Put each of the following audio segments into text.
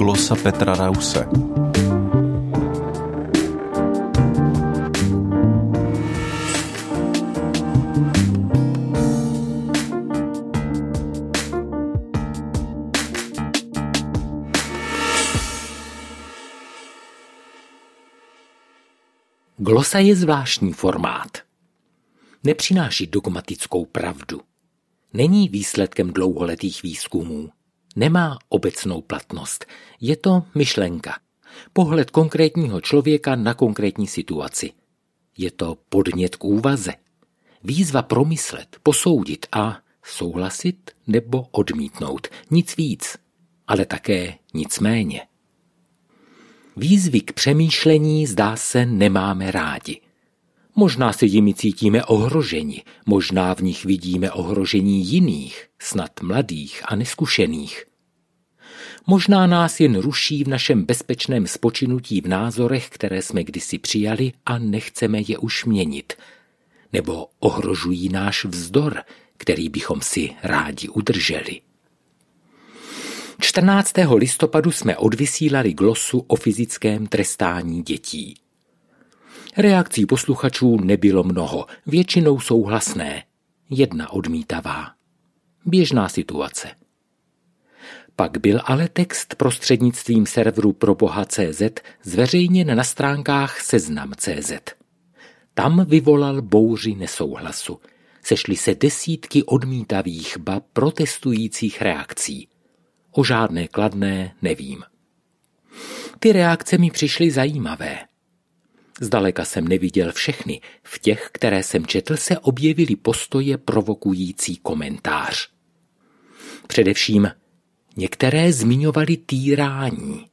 Glosa Petra Rause. Glosa je zvláštní formát. Nepřináší dogmatickou pravdu. Není výsledkem dlouholetých výzkumů. Nemá obecnou platnost. Je to myšlenka. Pohled konkrétního člověka na konkrétní situaci. Je to podnět k úvaze. Výzva promyslet, posoudit a souhlasit nebo odmítnout. Nic víc, ale také nic méně. Výzvy k přemýšlení zdá se nemáme rádi. Možná se jimi cítíme ohroženi, možná v nich vidíme ohrožení jiných, snad mladých a neskušených. Možná nás jen ruší v našem bezpečném spočinutí v názorech, které jsme kdysi přijali a nechceme je už měnit. Nebo ohrožují náš vzdor, který bychom si rádi udrželi. 14. listopadu jsme odvysílali glosu o fyzickém trestání dětí. Reakcí posluchačů nebylo mnoho, většinou souhlasné, jedna odmítavá. Běžná situace. Pak byl ale text prostřednictvím serveru proboha.cz zveřejněn na stránkách seznam.cz. Tam vyvolal bouři nesouhlasu. Sešly se desítky odmítavých, ba protestujících reakcí. O žádné kladné nevím. Ty reakce mi přišly zajímavé. Zdaleka jsem neviděl všechny. V těch, které jsem četl, se objevily postoje provokující komentář. Především některé zmiňovaly týrání.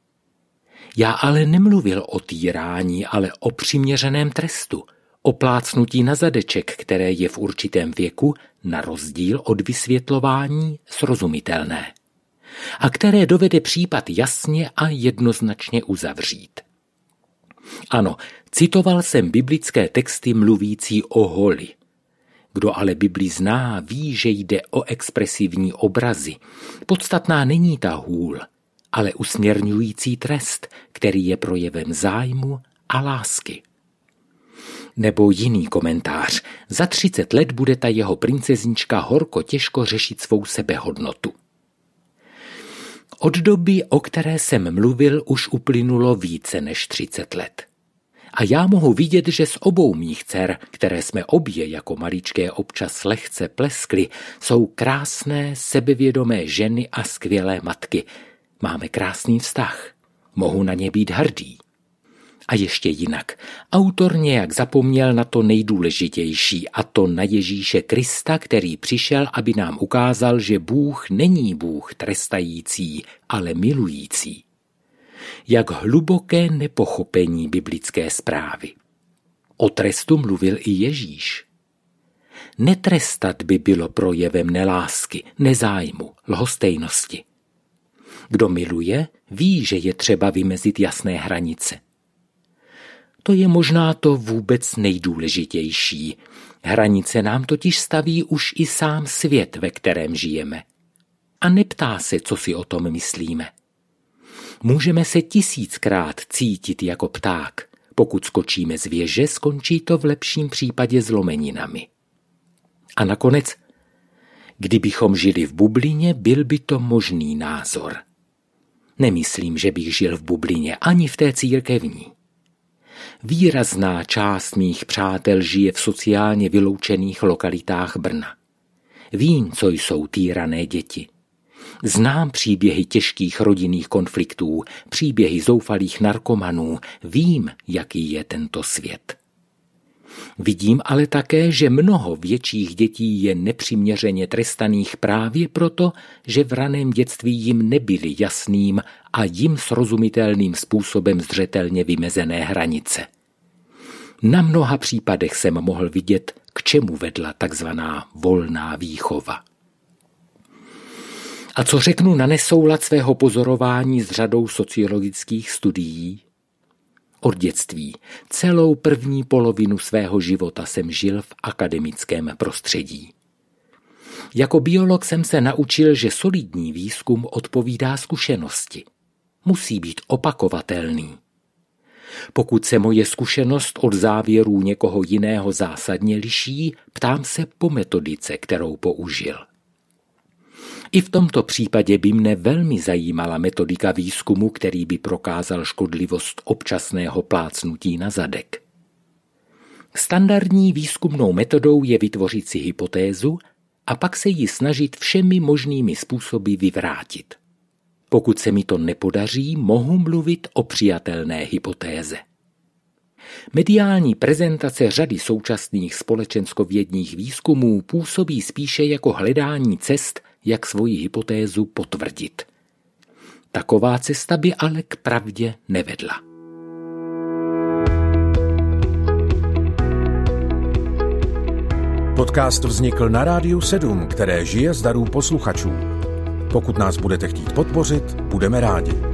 Já ale nemluvil o týrání, ale o přiměřeném trestu, o plácnutí na zadeček, které je v určitém věku, na rozdíl od vysvětlování, srozumitelné a které dovede případ jasně a jednoznačně uzavřít. Ano, citoval jsem biblické texty mluvící o holi. Kdo ale Bibli zná, ví, že jde o expresivní obrazy. Podstatná není ta hůl, ale usměrňující trest, který je projevem zájmu a lásky. Nebo jiný komentář. Za třicet let bude ta jeho princeznička horko těžko řešit svou sebehodnotu. Od doby, o které jsem mluvil, už uplynulo více než 30 let. A já mohu vidět, že z obou mých dcer, které jsme obě jako maličké občas lehce pleskly, jsou krásné, sebevědomé ženy a skvělé matky. Máme krásný vztah. Mohu na ně být hrdý. A ještě jinak. Autor nějak zapomněl na to nejdůležitější, a to na Ježíše Krista, který přišel, aby nám ukázal, že Bůh není Bůh trestající, ale milující. Jak hluboké nepochopení biblické zprávy. O trestu mluvil i Ježíš. Netrestat by bylo projevem nelásky, nezájmu, lhostejnosti. Kdo miluje, ví, že je třeba vymezit jasné hranice. To je možná to vůbec nejdůležitější. Hranice nám totiž staví už i sám svět, ve kterém žijeme. A neptá se, co si o tom myslíme. Můžeme se tisíckrát cítit jako pták. Pokud skočíme z věže, skončí to v lepším případě zlomeninami. A nakonec, kdybychom žili v bublině, byl by to možný názor. Nemyslím, že bych žil v bublině ani v té církevní. Výrazná část mých přátel žije v sociálně vyloučených lokalitách Brna. Vím, co jsou týrané děti. Znám příběhy těžkých rodinných konfliktů, příběhy zoufalých narkomanů, vím, jaký je tento svět. Vidím ale také, že mnoho větších dětí je nepřiměřeně trestaných právě proto, že v raném dětství jim nebyly jasným a jim srozumitelným způsobem zřetelně vymezené hranice. Na mnoha případech jsem mohl vidět, k čemu vedla takzvaná volná výchova. A co řeknu na nesoulad svého pozorování s řadou sociologických studií? Od dětství celou první polovinu svého života jsem žil v akademickém prostředí. Jako biolog jsem se naučil, že solidní výzkum odpovídá zkušenosti. musí být opakovatelný. Pokud se moje zkušenost od závěrů někoho jiného zásadně liší, ptám se po metodice, kterou použil. I v tomto případě by mne velmi zajímala metodika výzkumu, který by prokázal škodlivost občasného plácnutí na zadek. Standardní výzkumnou metodou je vytvořit si hypotézu a pak se ji snažit všemi možnými způsoby vyvrátit. Pokud se mi to nepodaří, mohu mluvit o přijatelné hypotéze. Mediální prezentace řady současných společenskovědních výzkumů působí spíše jako hledání cest, jak svoji hypotézu potvrdit. Taková cesta by ale k pravdě nevedla. Podcast vznikl na Rádiu 7, které žije z darů posluchačů. Pokud nás budete chtít podpořit, budeme rádi.